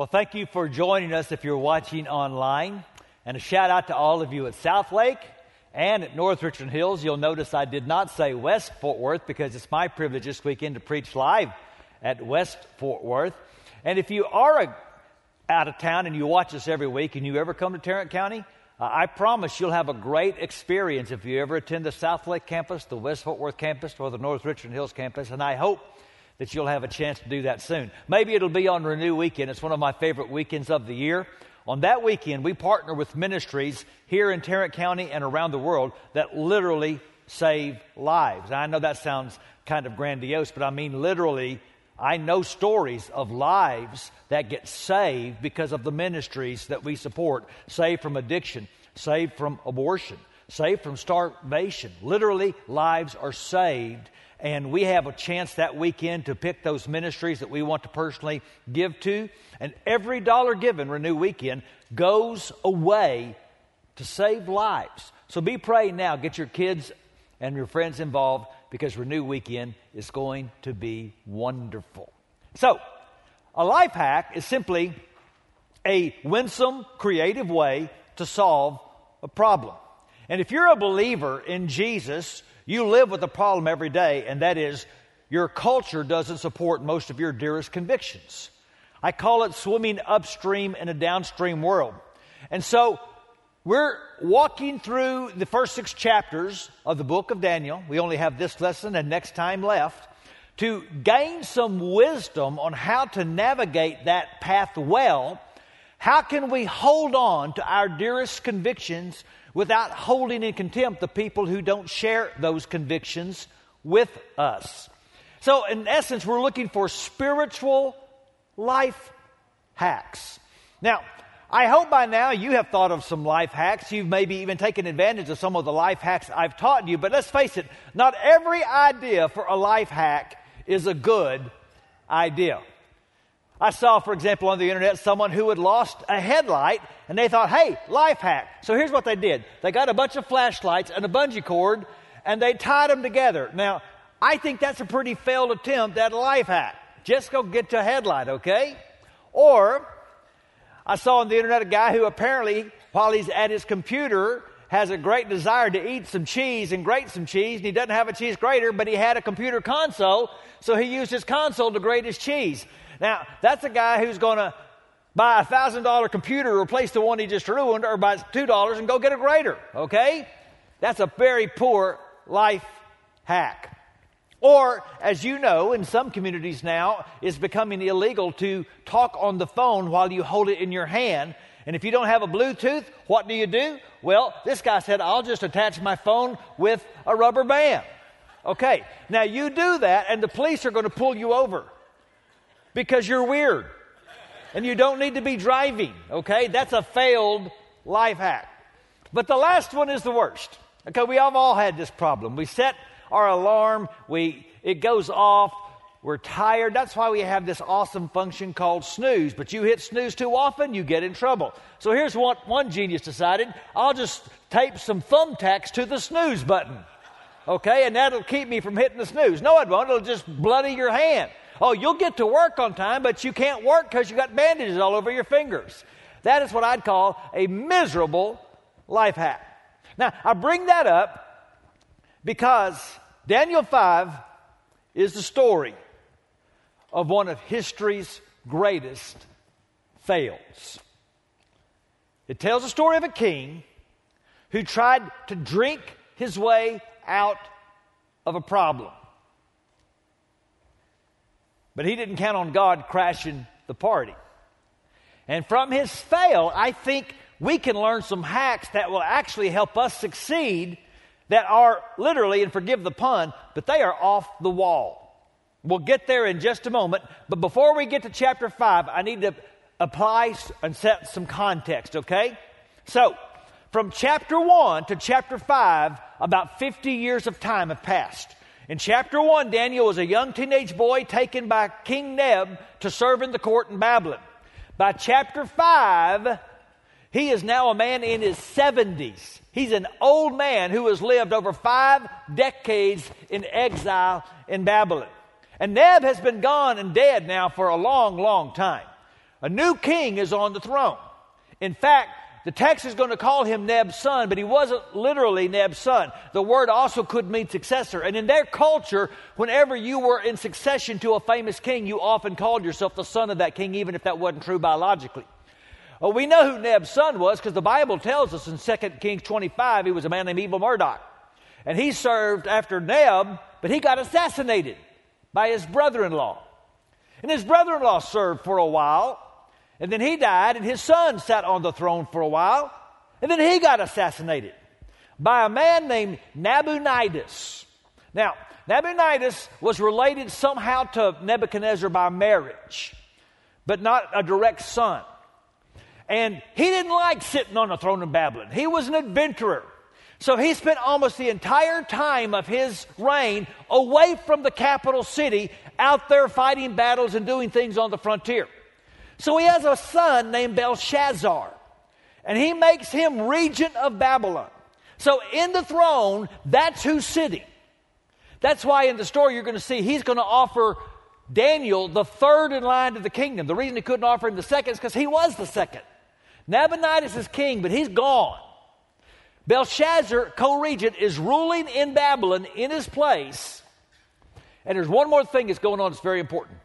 Well, thank you for joining us if you're watching online. And a shout out to all of you at Southlake and at North Richland Hills. You'll notice I did not say West Fort Worth because it's my privilege this weekend to preach live at West Fort Worth. And if you are a, out of town and you watch us every week and you ever come to Tarrant County, uh, I promise you'll have a great experience if you ever attend the Southlake campus, the West Fort Worth campus, or the North Richland Hills campus. And I hope that you'll have a chance to do that soon. Maybe it'll be on Renew Weekend. It's one of my favorite weekends of the year. On that weekend, we partner with ministries here in Tarrant County and around the world that literally save lives. I know that sounds kind of grandiose, but I mean literally. I know stories of lives that get saved because of the ministries that we support saved from addiction, saved from abortion, saved from starvation. Literally, lives are saved and we have a chance that weekend to pick those ministries that we want to personally give to. And every dollar given, Renew Weekend, goes away to save lives. So be praying now. Get your kids and your friends involved because Renew Weekend is going to be wonderful. So, a life hack is simply a winsome, creative way to solve a problem. And if you're a believer in Jesus, you live with a problem every day, and that is your culture doesn't support most of your dearest convictions. I call it swimming upstream in a downstream world. And so we're walking through the first six chapters of the book of Daniel. We only have this lesson and next time left to gain some wisdom on how to navigate that path well. How can we hold on to our dearest convictions without holding in contempt the people who don't share those convictions with us. So, in essence, we're looking for spiritual life hacks. Now, I hope by now you have thought of some life hacks. You've maybe even taken advantage of some of the life hacks I've taught you. But let's face it, not every idea for a life hack is a good idea. I saw, for example, on the internet someone who had lost a headlight and they thought, hey, life hack. So here's what they did they got a bunch of flashlights and a bungee cord and they tied them together. Now, I think that's a pretty failed attempt at a life hack. Just go get to a headlight, okay? Or I saw on the internet a guy who apparently, while he's at his computer, has a great desire to eat some cheese and grate some cheese, and he doesn't have a cheese grater, but he had a computer console, so he used his console to grate his cheese. Now, that's a guy who's going to buy a $1,000 computer replace the one he just ruined, or buy $2 and go get a grater, okay? That's a very poor life hack. Or, as you know, in some communities now, it's becoming illegal to talk on the phone while you hold it in your hand. And if you don't have a Bluetooth, what do you do? Well, this guy said, I'll just attach my phone with a rubber band. Okay, now you do that, and the police are going to pull you over because you're weird and you don't need to be driving, okay? That's a failed life hack. But the last one is the worst. Okay, we have all had this problem. We set our alarm, we it goes off, we're tired. That's why we have this awesome function called snooze. But you hit snooze too often, you get in trouble. So here's what one genius decided I'll just tape some thumbtacks to the snooze button. Okay, and that'll keep me from hitting the snooze. No, it won't. It'll just bloody your hand. Oh, you'll get to work on time, but you can't work because you got bandages all over your fingers. That is what I'd call a miserable life hack. Now, I bring that up because Daniel 5 is the story of one of history's greatest fails. It tells the story of a king who tried to drink his way out of a problem. But he didn't count on God crashing the party. And from his fail, I think we can learn some hacks that will actually help us succeed that are literally, and forgive the pun, but they are off the wall. We'll get there in just a moment. But before we get to chapter 5, I need to apply and set some context, okay? So, from chapter 1 to chapter 5, about 50 years of time have passed. In chapter 1, Daniel was a young teenage boy taken by King Neb to serve in the court in Babylon. By chapter 5, he is now a man in his 70s. He's an old man who has lived over five decades in exile in Babylon. And Neb has been gone and dead now for a long, long time. A new king is on the throne. In fact, the text is going to call him Neb's son, but he wasn't literally Neb's son. The word also could mean successor. And in their culture, whenever you were in succession to a famous king, you often called yourself the son of that king, even if that wasn't true biologically. Well, we know who Neb's son was because the Bible tells us in 2 Kings 25 he was a man named Evil Merodach. And he served after Neb, but he got assassinated by his brother in law. And his brother in law served for a while. And then he died, and his son sat on the throne for a while. And then he got assassinated by a man named Nabonidus. Now, Nabonidus was related somehow to Nebuchadnezzar by marriage, but not a direct son. And he didn't like sitting on the throne of Babylon. He was an adventurer. So he spent almost the entire time of his reign away from the capital city, out there fighting battles and doing things on the frontier. So he has a son named Belshazzar, and he makes him regent of Babylon. So in the throne, that's who's sitting. That's why in the story you're going to see he's going to offer Daniel the third in line to the kingdom. The reason he couldn't offer him the second is because he was the second. Nabonidus is king, but he's gone. Belshazzar, co regent, is ruling in Babylon in his place. And there's one more thing that's going on that's very important.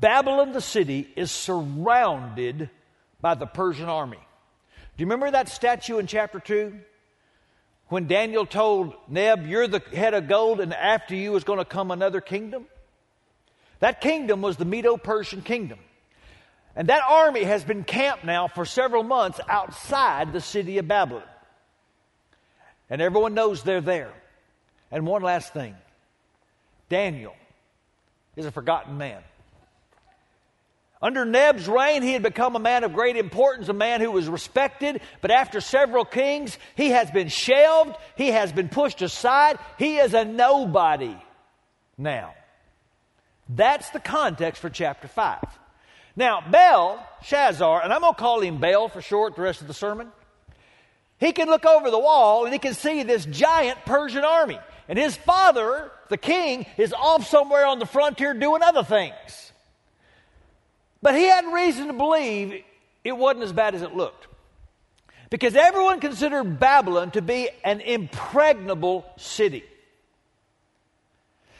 Babylon, the city, is surrounded by the Persian army. Do you remember that statue in chapter 2? When Daniel told Neb, You're the head of gold, and after you is going to come another kingdom? That kingdom was the Medo Persian kingdom. And that army has been camped now for several months outside the city of Babylon. And everyone knows they're there. And one last thing Daniel is a forgotten man. Under Neb's reign, he had become a man of great importance, a man who was respected, but after several kings, he has been shelved, he has been pushed aside, he is a nobody now. That's the context for chapter 5. Now, Belshazzar, and I'm going to call him Bel for short the rest of the sermon, he can look over the wall and he can see this giant Persian army. And his father, the king, is off somewhere on the frontier doing other things. But he had reason to believe it wasn't as bad as it looked. Because everyone considered Babylon to be an impregnable city.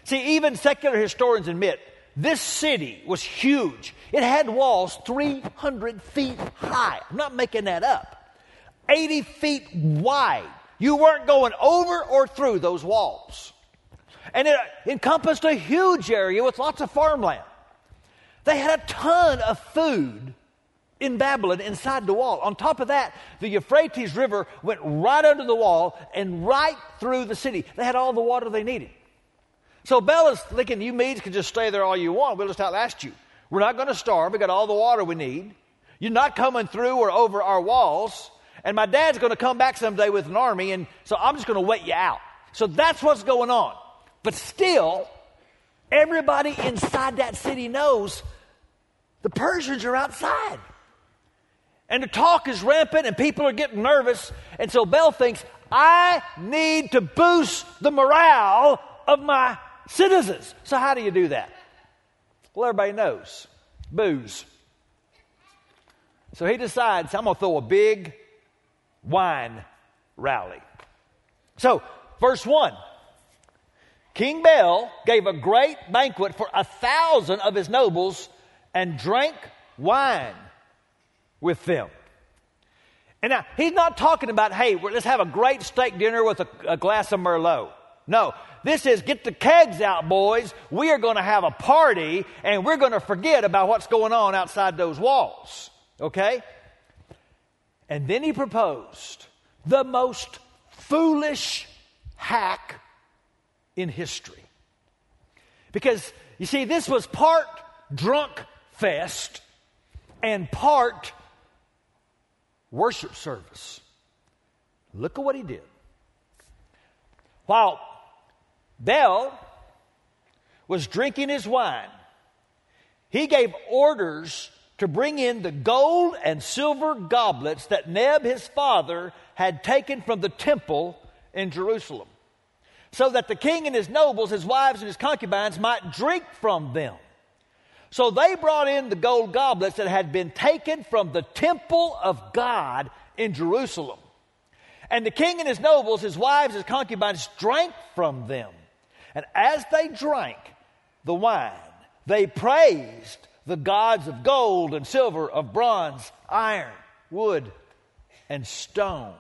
See, even secular historians admit this city was huge. It had walls 300 feet high. I'm not making that up. 80 feet wide. You weren't going over or through those walls. And it encompassed a huge area with lots of farmland. They had a ton of food in Babylon inside the wall. On top of that, the Euphrates River went right under the wall and right through the city. They had all the water they needed. So Bella's thinking, you Medes can just stay there all you want. We'll just outlast you. We're not going to starve. We got all the water we need. You're not coming through or over our walls. And my dad's going to come back someday with an army, and so I'm just going to wait you out. So that's what's going on. But still, everybody inside that city knows the Persians are outside. And the talk is rampant and people are getting nervous. And so Bel thinks, I need to boost the morale of my citizens. So, how do you do that? Well, everybody knows booze. So he decides, I'm going to throw a big wine rally. So, verse 1 King Bel gave a great banquet for a thousand of his nobles and drank wine with them. And now, he's not talking about, hey, let's have a great steak dinner with a, a glass of Merlot. No, this is get the kegs out, boys. We are going to have a party and we're going to forget about what's going on outside those walls. Okay? And then he proposed the most foolish hack in history. Because, you see, this was part drunk fest and part worship service. Look at what he did. While Bel was drinking his wine, he gave orders to bring in the gold and silver goblets that Neb, his father, had taken from the temple in Jerusalem, so that the king and his nobles, his wives, and his concubines might drink from them. So they brought in the gold goblets that had been taken from the temple of God in Jerusalem. And the king and his nobles, his wives, his concubines drank from them. And as they drank the wine, they praised the gods of gold and silver, of bronze, iron, wood, and stone.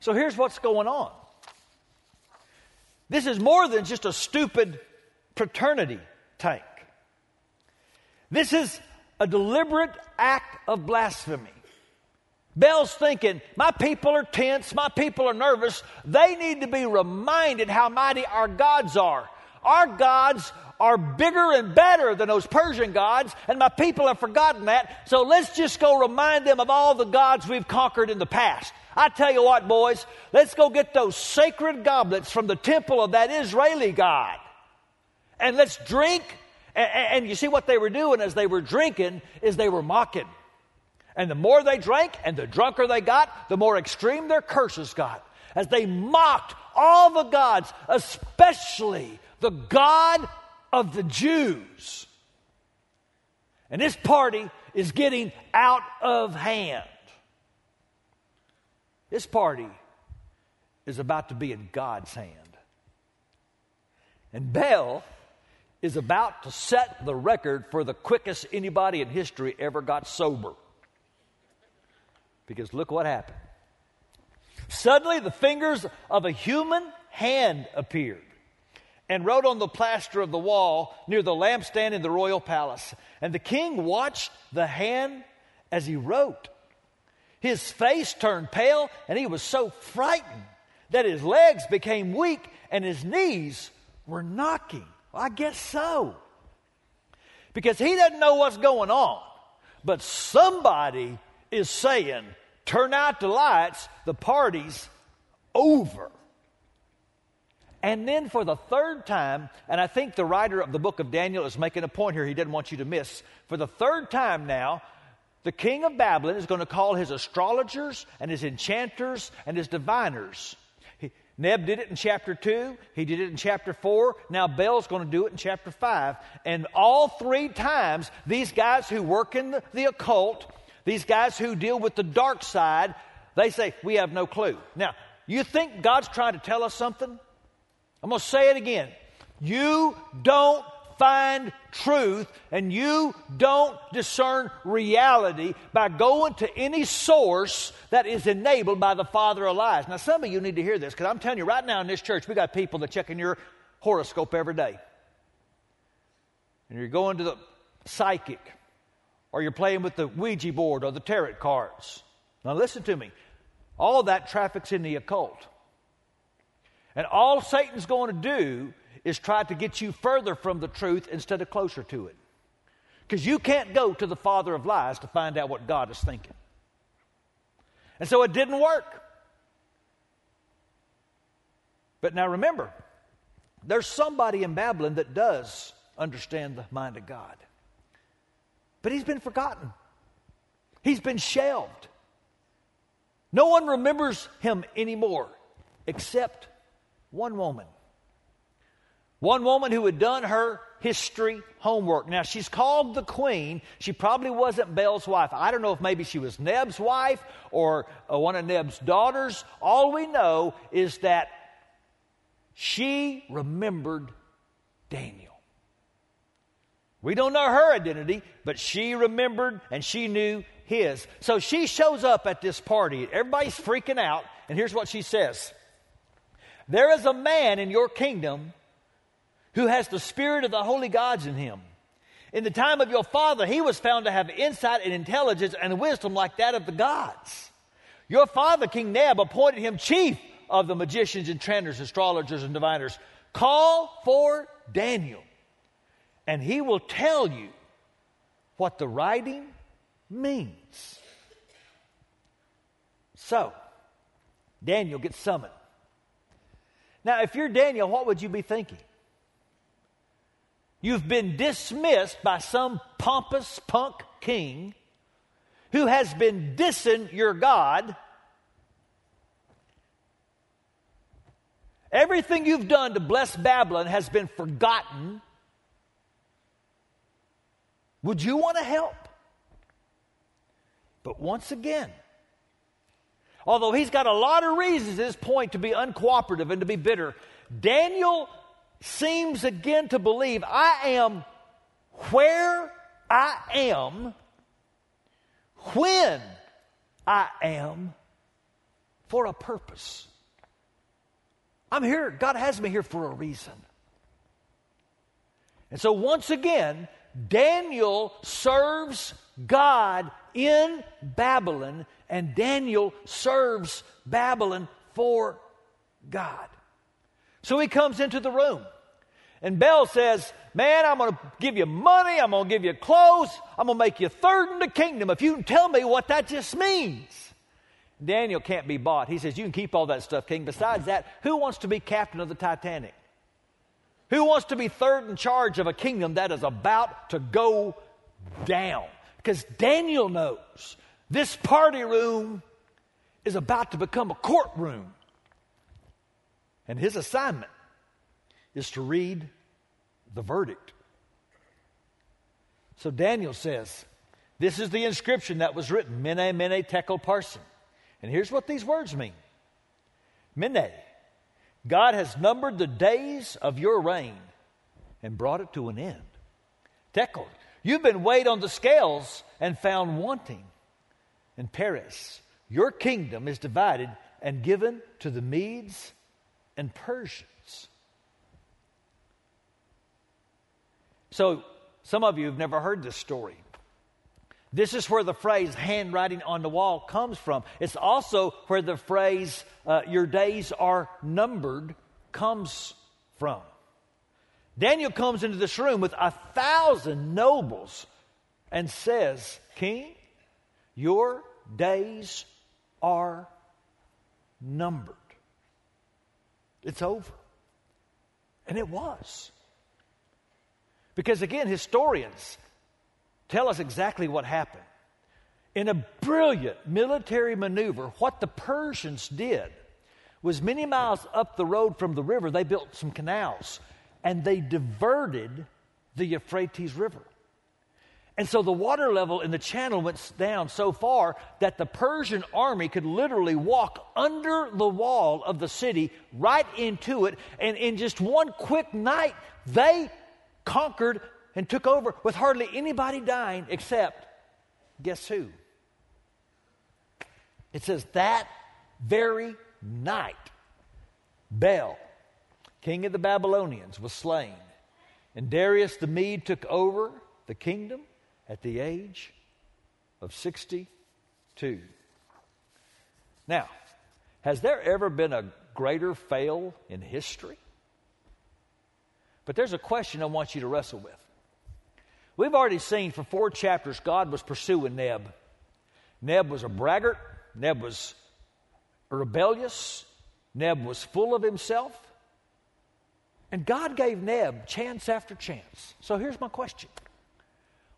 So here's what's going on. This is more than just a stupid fraternity tank. This is a deliberate act of blasphemy. Bel's thinking, my people are tense, my people are nervous. They need to be reminded how mighty our gods are. Our gods are bigger and better than those Persian gods, and my people have forgotten that. So let's just go remind them of all the gods we've conquered in the past. I tell you what, boys, let's go get those sacred goblets from the temple of that Israeli God. And let's drink. And, and you see what they were doing as they were drinking is they were mocking. And the more they drank and the drunker they got, the more extreme their curses got. As they mocked all the gods, especially the God of the Jews. And this party is getting out of hand. This party is about to be in God's hand. And Bel is about to set the record for the quickest anybody in history ever got sober. Because look what happened. Suddenly, the fingers of a human hand appeared and wrote on the plaster of the wall near the lampstand in the royal palace. And the king watched the hand as he wrote. His face turned pale, and he was so frightened that his legs became weak and his knees were knocking. Well, I guess so. Because he doesn't know what's going on. But somebody is saying, turn out the lights, the party's over. And then for the third time, and I think the writer of the book of Daniel is making a point here he didn't want you to miss. For the third time now, the king of Babylon is going to call his astrologers and his enchanters and his diviners. Neb did it in chapter 2, he did it in chapter 4, now Bel's going to do it in chapter 5. And all three times, these guys who work in the, the occult, these guys who deal with the dark side, they say, We have no clue. Now, you think God's trying to tell us something? I'm going to say it again. You don't find truth and you don't discern reality by going to any source that is enabled by the father of lies. Now, some of you need to hear this because I'm telling you right now in this church, we got people that checking your horoscope every day. And you're going to the psychic or you're playing with the Ouija board or the tarot cards. Now, listen to me. All that traffic's in the occult. And all Satan's going to do is try to get you further from the truth instead of closer to it. Because you can't go to the father of lies to find out what God is thinking. And so it didn't work. But now remember, there's somebody in Babylon that does understand the mind of God. But he's been forgotten, he's been shelved. No one remembers him anymore except one woman. One woman who had done her history homework. Now, she's called the queen. She probably wasn't Bel's wife. I don't know if maybe she was Neb's wife or uh, one of Neb's daughters. All we know is that she remembered Daniel. We don't know her identity, but she remembered and she knew his. So she shows up at this party. Everybody's freaking out, and here's what she says There is a man in your kingdom who has the spirit of the holy gods in him. In the time of your father, he was found to have insight and intelligence and wisdom like that of the gods. Your father, King Neb, appointed him chief of the magicians, enchanters, astrologers, and diviners. Call for Daniel, and he will tell you what the writing means. So, Daniel gets summoned. Now, if you're Daniel, what would you be thinking? You've been dismissed by some pompous punk king who has been dissing your God. Everything you've done to bless Babylon has been forgotten. Would you want to help? But once again, although he's got a lot of reasons at this point to be uncooperative and to be bitter, Daniel seems again to believe I am where I am when I am for a purpose. I'm here, God has me here for a reason. And so once again, Daniel serves God in Babylon, and Daniel serves Babylon for God. So he comes into the room, and Bel says, Man, I'm going to give you money, I'm going to give you clothes, I'm going to make you third in the kingdom if you can tell me what that just means. Daniel can't be bought. He says, You can keep all that stuff, king. Besides that, who wants to be captain of the Titanic? Who wants to be third in charge of a kingdom that is about to go down? Because Daniel knows this party room is about to become a courtroom. And his assignment is to read the verdict. So Daniel says, This is the inscription that was written, Mene, Mene, Tekel, Parsin. And here's what these words mean Mene, God has numbered the days of your reign and brought it to an end. Tekel, you've been weighed on the scales and found wanting. And Peres, your kingdom is divided and given to the Medes and Persians. So, some of you have never heard this story. This is where the phrase handwriting on the wall comes from. It's also where the phrase uh, your days are numbered comes from. Daniel comes into this room with a thousand nobles and says, King, your days are numbered. It's over. And it was. Because again, historians tell us exactly what happened. In a brilliant military maneuver, what the Persians did was many miles up the road from the river, they built some canals and they diverted the Euphrates River. And so the water level in the channel went down so far that the Persian army could literally walk under the wall of the city right into it. And in just one quick night, they conquered and took over with hardly anybody dying except, guess who? It says that very night, Bel, king of the Babylonians, was slain. And Darius the Mede took over the kingdom at the age of 62. Now, has there ever been a greater fail in history? But there's a question I want you to wrestle with. We've already seen for four chapters God was pursuing Neb. Neb was a braggart, Neb was rebellious, Neb was full of himself. And God gave Neb chance after chance. So here's my question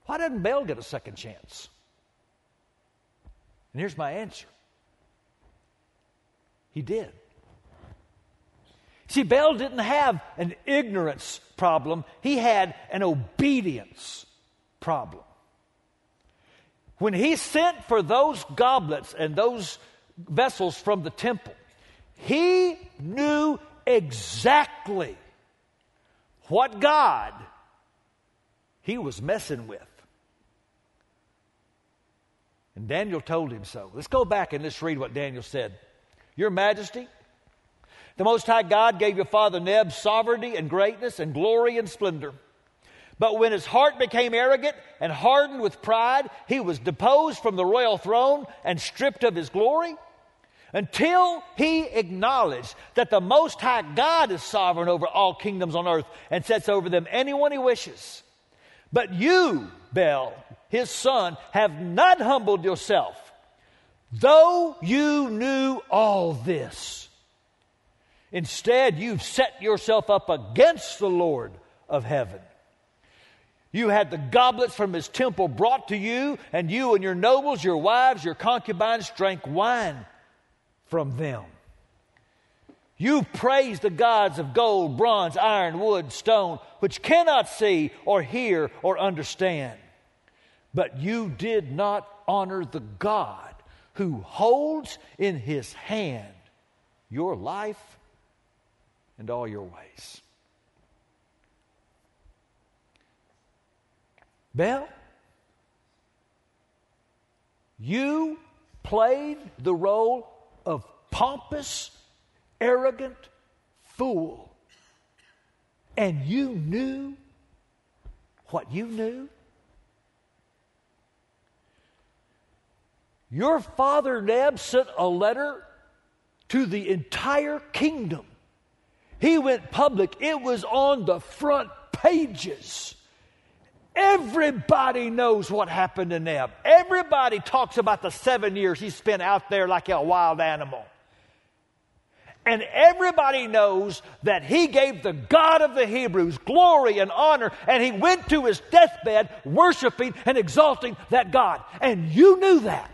Why didn't Bel get a second chance? And here's my answer He did. See, Bel didn't have an ignorance problem, he had an obedience problem. When he sent for those goblets and those vessels from the temple, he knew exactly what God he was messing with. And Daniel told him so. Let's go back and let's read what Daniel said. Your Majesty, the Most High God gave your father Neb sovereignty and greatness and glory and splendor. But when his heart became arrogant and hardened with pride, he was deposed from the royal throne and stripped of his glory until he acknowledged that the Most High God is sovereign over all kingdoms on earth and sets over them anyone he wishes. But you, Bel, his son, have not humbled yourself, though you knew all this. Instead, you've set yourself up against the Lord of heaven. You had the goblets from his temple brought to you, and you and your nobles, your wives, your concubines drank wine from them. You praised the gods of gold, bronze, iron, wood, stone, which cannot see or hear or understand. But you did not honor the God who holds in his hand your life and all your ways. Bel, you played the role of pompous, arrogant fool. And you knew what you knew? Your father Neb sent a letter to the entire kingdom. He went public, it was on the front pages. Everybody knows what happened to Neb. Everybody talks about the seven years he spent out there like a wild animal. And everybody knows that he gave the God of the Hebrews glory and honor, and he went to his deathbed worshiping and exalting that God. And you knew that.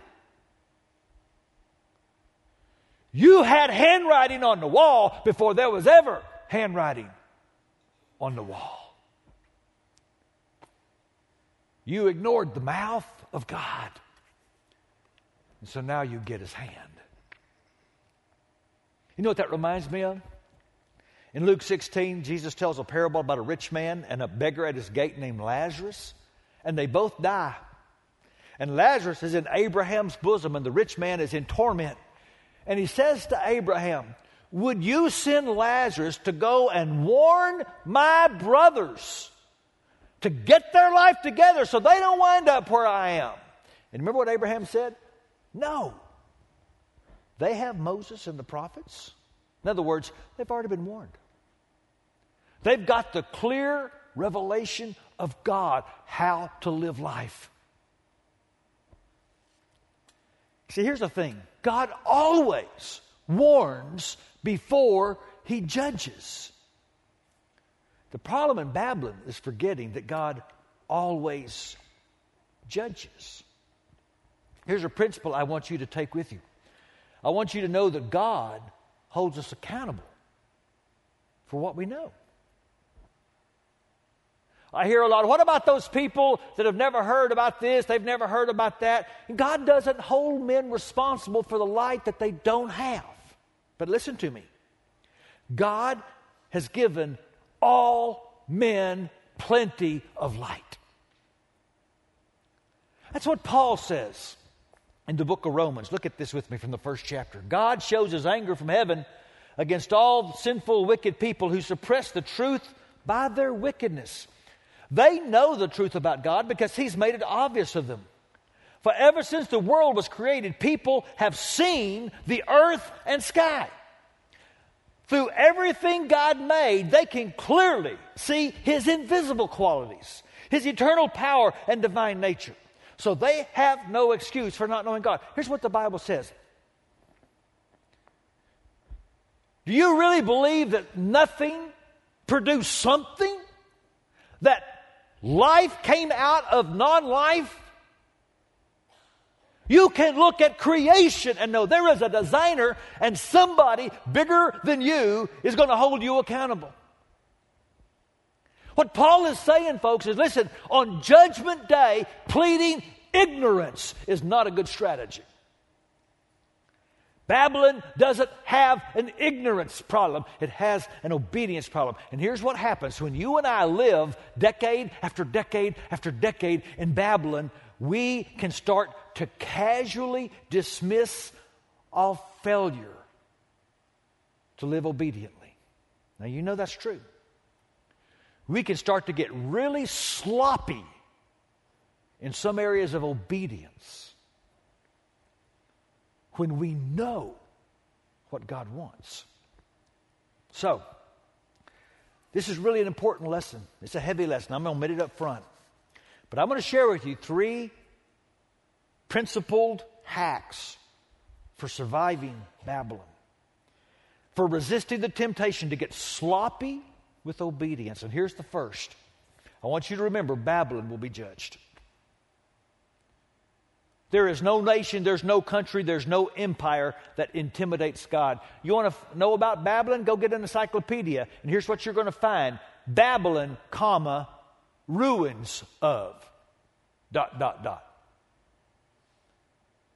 You had handwriting on the wall before there was ever handwriting on the wall. You ignored the mouth of God. And so now you get his hand. You know what that reminds me of? In Luke 16, Jesus tells a parable about a rich man and a beggar at his gate named Lazarus, and they both die. And Lazarus is in Abraham's bosom, and the rich man is in torment. And he says to Abraham, Would you send Lazarus to go and warn my brothers to get their life together so they don't wind up where I am? And remember what Abraham said? No. They have Moses and the prophets. In other words, they've already been warned. They've got the clear revelation of God how to live life. See, here's the thing God always warns before he judges. The problem in Babylon is forgetting that God always judges. Here's a principle I want you to take with you I want you to know that God holds us accountable for what we know. I hear a lot, what about those people that have never heard about this, they've never heard about that? God doesn't hold men responsible for the light that they don't have. But listen to me God has given all men plenty of light. That's what Paul says in the book of Romans. Look at this with me from the first chapter. God shows his anger from heaven against all sinful, wicked people who suppress the truth by their wickedness. They know the truth about God because He's made it obvious to them. For ever since the world was created, people have seen the earth and sky. Through everything God made, they can clearly see His invisible qualities, His eternal power and divine nature. So they have no excuse for not knowing God. Here's what the Bible says Do you really believe that nothing produced something? That life came out of non life? You can look at creation and know there is a designer and somebody bigger than you is going to hold you accountable. What Paul is saying, folks, is listen, on Judgment Day, pleading ignorance is not a good strategy. Babylon doesn't have an ignorance problem, it has an obedience problem. And here's what happens when you and I live decade after decade after decade in Babylon, we can start to casually dismiss all failure to live obediently. Now, you know that's true. We can start to get really sloppy in some areas of obedience when we know what God wants. So, this is really an important lesson. It's a heavy lesson. I'm going to admit it up front. But I'm going to share with you three principled hacks for surviving Babylon, for resisting the temptation to get sloppy with obedience. And here's the first I want you to remember Babylon will be judged. There is no nation, there's no country, there's no empire that intimidates God. You want to know about Babylon? Go get an encyclopedia. And here's what you're going to find Babylon, comma, ruins of. Dot, dot, dot.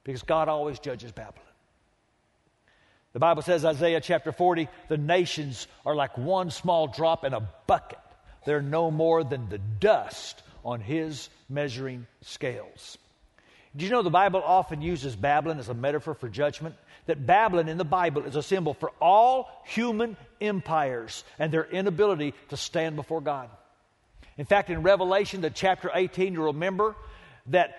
Because God always judges Babylon. The Bible says, Isaiah chapter 40, the nations are like one small drop in a bucket. They're no more than the dust on his measuring scales. Do you know the Bible often uses Babylon as a metaphor for judgment? That Babylon in the Bible is a symbol for all human empires and their inability to stand before God. In fact, in Revelation, the chapter 18, you remember that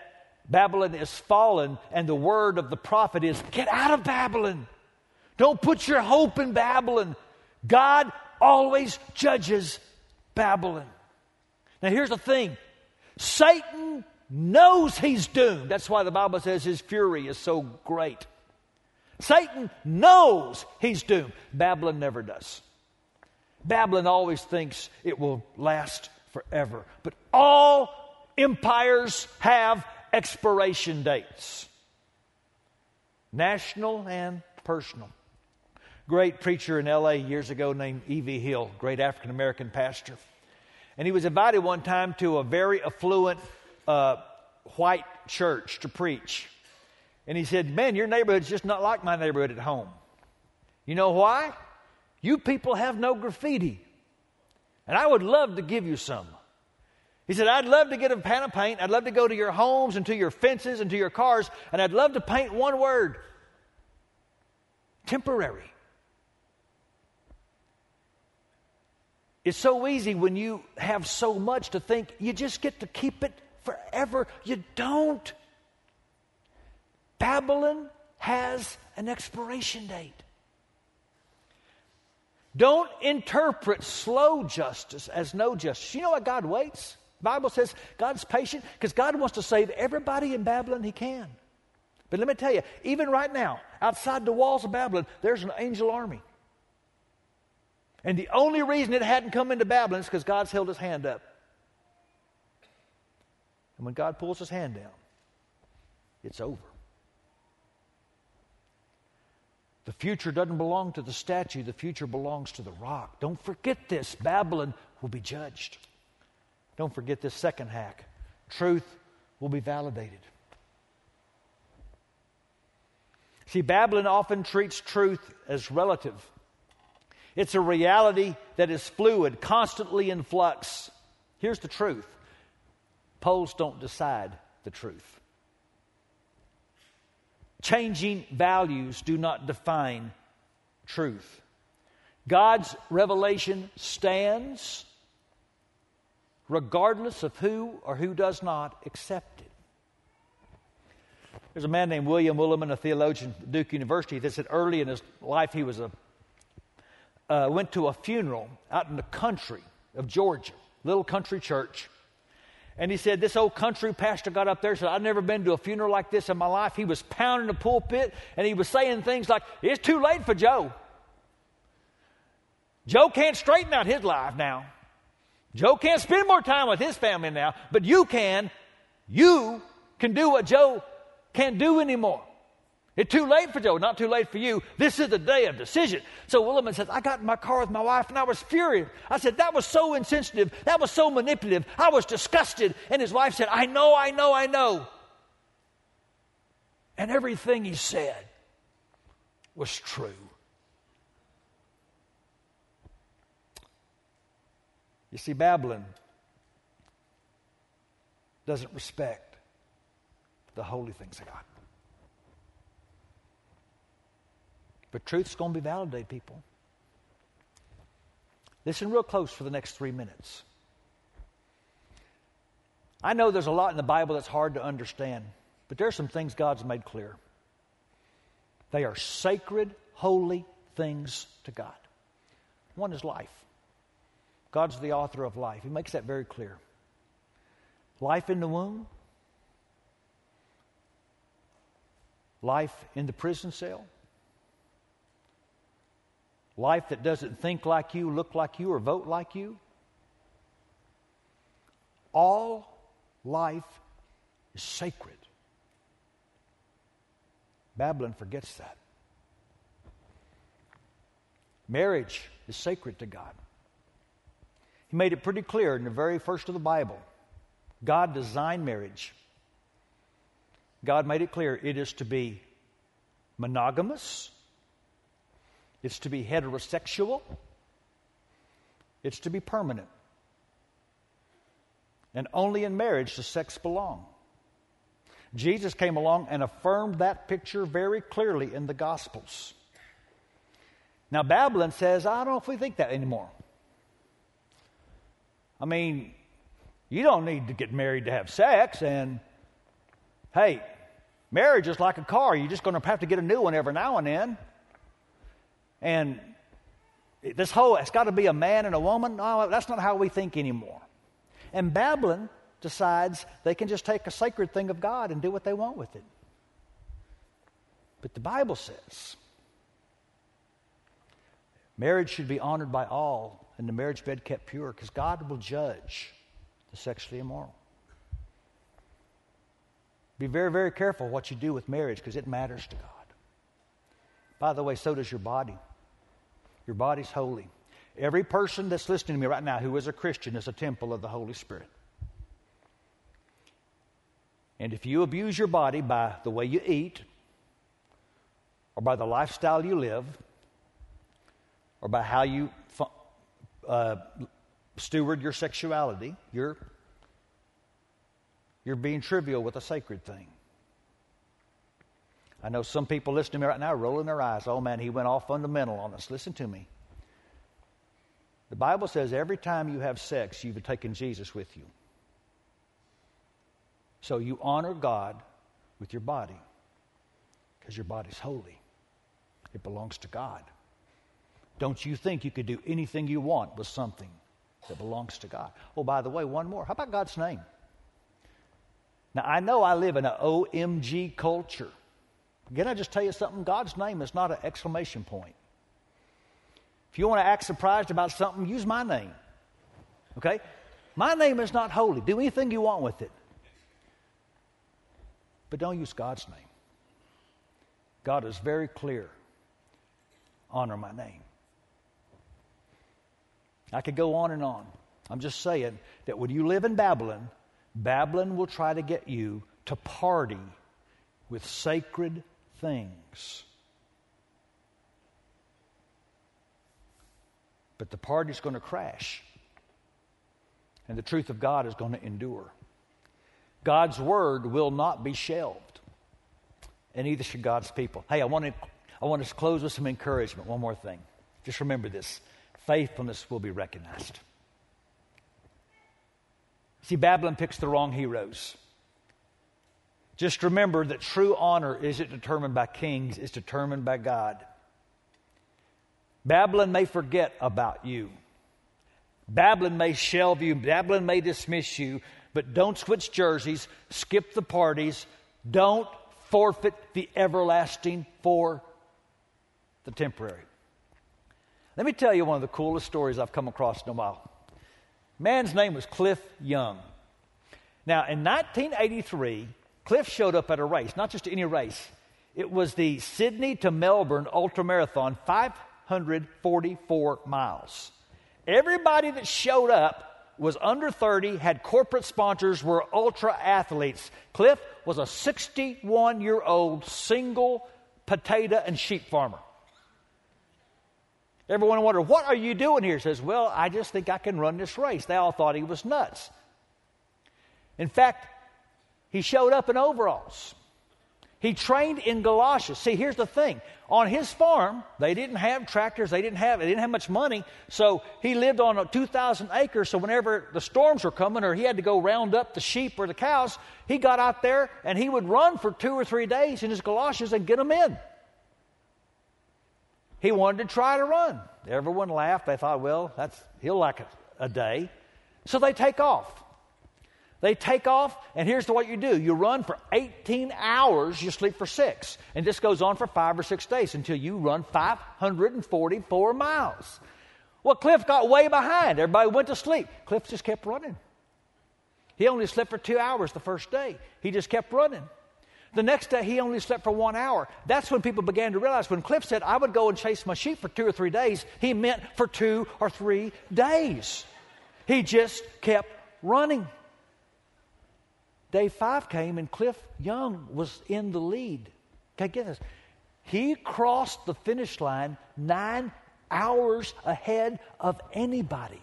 Babylon is fallen, and the word of the prophet is get out of Babylon. Don't put your hope in Babylon. God always judges Babylon. Now, here's the thing Satan knows he's doomed. That's why the Bible says his fury is so great. Satan knows he's doomed. Babylon never does. Babylon always thinks it will last forever. But all empires have expiration dates national and personal. Great preacher in LA years ago named E.V. Hill, great African American pastor. And he was invited one time to a very affluent uh, white church to preach. And he said, Man, your neighborhood's just not like my neighborhood at home. You know why? You people have no graffiti. And I would love to give you some. He said, I'd love to get a pan of paint. I'd love to go to your homes and to your fences and to your cars, and I'd love to paint one word temporary. It's so easy when you have so much to think you just get to keep it forever. You don't. Babylon has an expiration date. Don't interpret slow justice as no justice. You know what God waits? The Bible says God's patient because God wants to save everybody in Babylon he can. But let me tell you, even right now, outside the walls of Babylon, there's an angel army. And the only reason it hadn't come into Babylon is because God's held his hand up. And when God pulls his hand down, it's over. The future doesn't belong to the statue, the future belongs to the rock. Don't forget this. Babylon will be judged. Don't forget this second hack. Truth will be validated. See, Babylon often treats truth as relative. It's a reality that is fluid, constantly in flux. Here's the truth polls don't decide the truth. Changing values do not define truth. God's revelation stands regardless of who or who does not accept it. There's a man named William Willimon, a theologian at Duke University, that said early in his life he was a uh, went to a funeral out in the country of Georgia, little country church. And he said, This old country pastor got up there and said, I've never been to a funeral like this in my life. He was pounding the pulpit and he was saying things like, It's too late for Joe. Joe can't straighten out his life now. Joe can't spend more time with his family now, but you can. You can do what Joe can't do anymore. It's too late for Joe, not too late for you. This is the day of decision. So Willimon says, I got in my car with my wife and I was furious. I said, That was so insensitive. That was so manipulative. I was disgusted. And his wife said, I know, I know, I know. And everything he said was true. You see, Babylon doesn't respect the holy things of God. But truth's going to be validated, people. Listen real close for the next three minutes. I know there's a lot in the Bible that's hard to understand, but there are some things God's made clear. They are sacred, holy things to God. One is life. God's the author of life. He makes that very clear. Life in the womb, life in the prison cell, life that doesn't think like you, look like you, or vote like you. All life is sacred. Babylon forgets that. Marriage is sacred to God. He made it pretty clear in the very first of the Bible. God designed marriage God made it clear it is to be monogamous, it's to be heterosexual, it's to be permanent. And only in marriage does sex belong. Jesus came along and affirmed that picture very clearly in the Gospels. Now, Babylon says, I don't know if we think that anymore. I mean, you don't need to get married to have sex, and hey, marriage is like a car. You're just going to have to get a new one every now and then. And this whole, it's got to be a man and a woman. No, that's not how we think anymore. And Babylon decides they can just take a sacred thing of God and do what they want with it. But the Bible says marriage should be honored by all and the marriage bed kept pure because God will judge the sexually immoral. Be very, very careful what you do with marriage because it matters to God. By the way, so does your body. Your body's holy. Every person that's listening to me right now who is a Christian is a temple of the Holy Spirit. And if you abuse your body by the way you eat, or by the lifestyle you live, or by how you uh, steward your sexuality, you're, you're being trivial with a sacred thing. I know some people listening to me right now rolling their eyes. Oh man, he went all fundamental on us. Listen to me. The Bible says every time you have sex, you've taken Jesus with you. So you honor God with your body because your body's holy, it belongs to God. Don't you think you could do anything you want with something that belongs to God? Oh, by the way, one more. How about God's name? Now, I know I live in an OMG culture. Can I just tell you something? God's name is not an exclamation point. If you want to act surprised about something, use my name. Okay? My name is not holy. Do anything you want with it. But don't use God's name. God is very clear honor my name. I could go on and on. I'm just saying that when you live in Babylon, Babylon will try to get you to party with sacred things. But the party's going to crash. And the truth of God is going to endure. God's word will not be shelved. And neither should God's people. Hey, I want to, I want to close with some encouragement. One more thing. Just remember this faithfulness will be recognized. See, Babylon picks the wrong heroes. Just remember that true honor isn't determined by kings, it's determined by God. Babylon may forget about you. Babylon may shelve you. Babylon may dismiss you. But don't switch jerseys, skip the parties, don't forfeit the everlasting for the temporary. Let me tell you one of the coolest stories I've come across in a while. Man's name was Cliff Young. Now, in 1983, Cliff showed up at a race, not just any race. It was the Sydney to Melbourne Ultra Marathon, 544 miles. Everybody that showed up was under 30, had corporate sponsors, were ultra athletes. Cliff was a 61 year old single potato and sheep farmer. Everyone wondered, What are you doing here? He says, Well, I just think I can run this race. They all thought he was nuts. In fact, he showed up in overalls. He trained in galoshes. See, here's the thing. On his farm, they didn't have tractors, they didn't have they didn't have much money, so he lived on 2,000 acres. So whenever the storms were coming, or he had to go round up the sheep or the cows, he got out there and he would run for two or three days in his galoshes and get them in. He wanted to try to run. Everyone laughed. They thought, well, that's he'll like a, a day. So they take off. They take off, and here's what you do you run for 18 hours, you sleep for six. And this goes on for five or six days until you run 544 miles. Well, Cliff got way behind. Everybody went to sleep. Cliff just kept running. He only slept for two hours the first day, he just kept running. The next day, he only slept for one hour. That's when people began to realize when Cliff said, I would go and chase my sheep for two or three days, he meant for two or three days. He just kept running. Day five came and Cliff Young was in the lead. Okay, get this. He crossed the finish line nine hours ahead of anybody.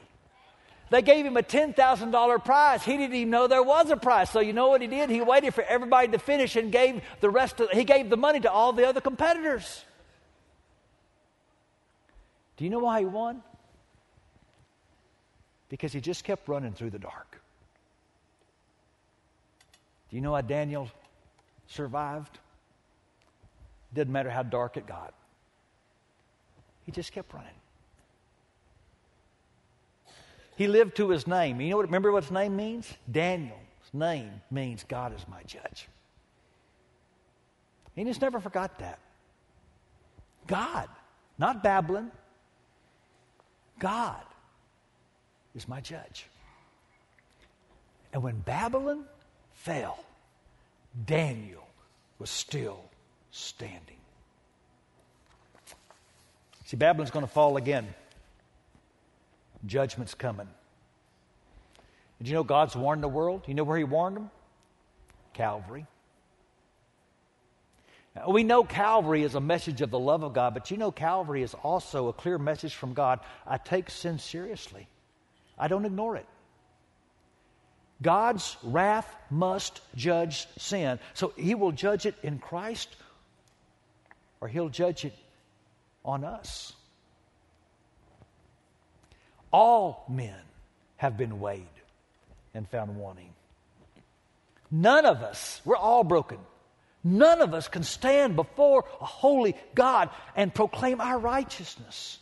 They gave him a $10,000 prize. He didn't even know there was a prize. So you know what he did? He waited for everybody to finish and gave the rest of he gave the money to all the other competitors. Do you know why he won? Because he just kept running through the dark. Do you know why Daniel survived? Didn't matter how dark it got. He just kept running. He lived to his name. You know what? Remember what his name means? Daniel's name means God is my judge. He just never forgot that. God, not Babylon. God is my judge. And when Babylon fell, Daniel was still standing. See, Babylon's going to fall again. Judgment's coming. Did you know God's warned the world? You know where He warned them? Calvary. Now, we know Calvary is a message of the love of God, but you know Calvary is also a clear message from God. I take sin seriously, I don't ignore it. God's wrath must judge sin. So He will judge it in Christ or He'll judge it on us. All men have been weighed and found wanting. None of us, we're all broken. None of us can stand before a holy God and proclaim our righteousness.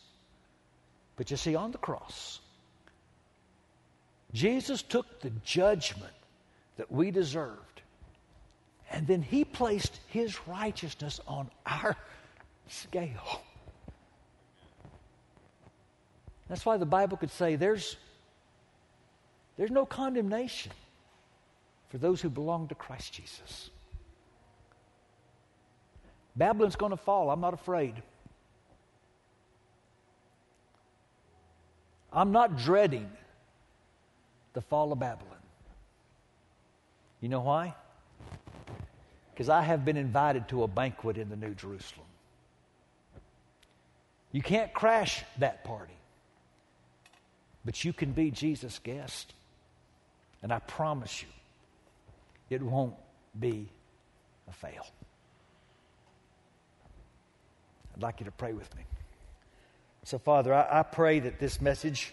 But you see, on the cross, Jesus took the judgment that we deserved, and then he placed his righteousness on our scale. That's why the Bible could say there's, there's no condemnation for those who belong to Christ Jesus. Babylon's going to fall. I'm not afraid. I'm not dreading the fall of Babylon. You know why? Because I have been invited to a banquet in the New Jerusalem. You can't crash that party. But you can be Jesus' guest. And I promise you, it won't be a fail. I'd like you to pray with me. So, Father, I, I pray that this message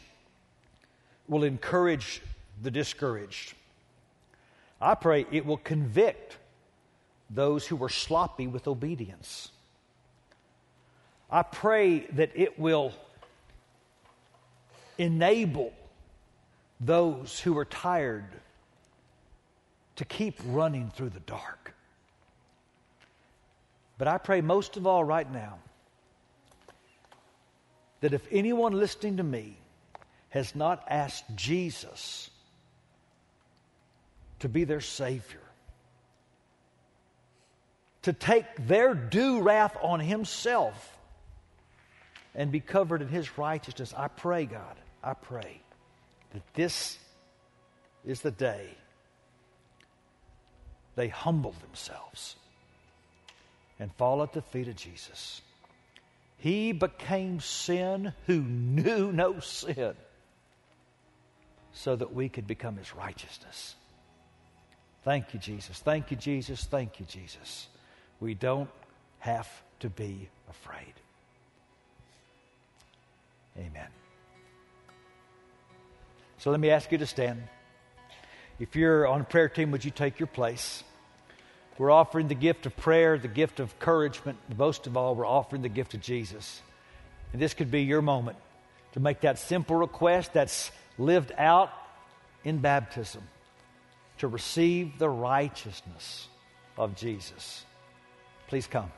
will encourage the discouraged. I pray it will convict those who were sloppy with obedience. I pray that it will enable those who are tired to keep running through the dark. But I pray most of all right now that if anyone listening to me has not asked Jesus to be their Savior, to take their due wrath on Himself and be covered in His righteousness, I pray, God, I pray that this is the day they humble themselves and fall at the feet of Jesus. He became sin who knew no sin so that we could become his righteousness. Thank you, Jesus. Thank you, Jesus. Thank you, Jesus. We don't have to be afraid. Amen. So let me ask you to stand. If you're on a prayer team, would you take your place? We're offering the gift of prayer, the gift of encouragement. Most of all, we're offering the gift of Jesus. And this could be your moment to make that simple request that's lived out in baptism to receive the righteousness of Jesus. Please come.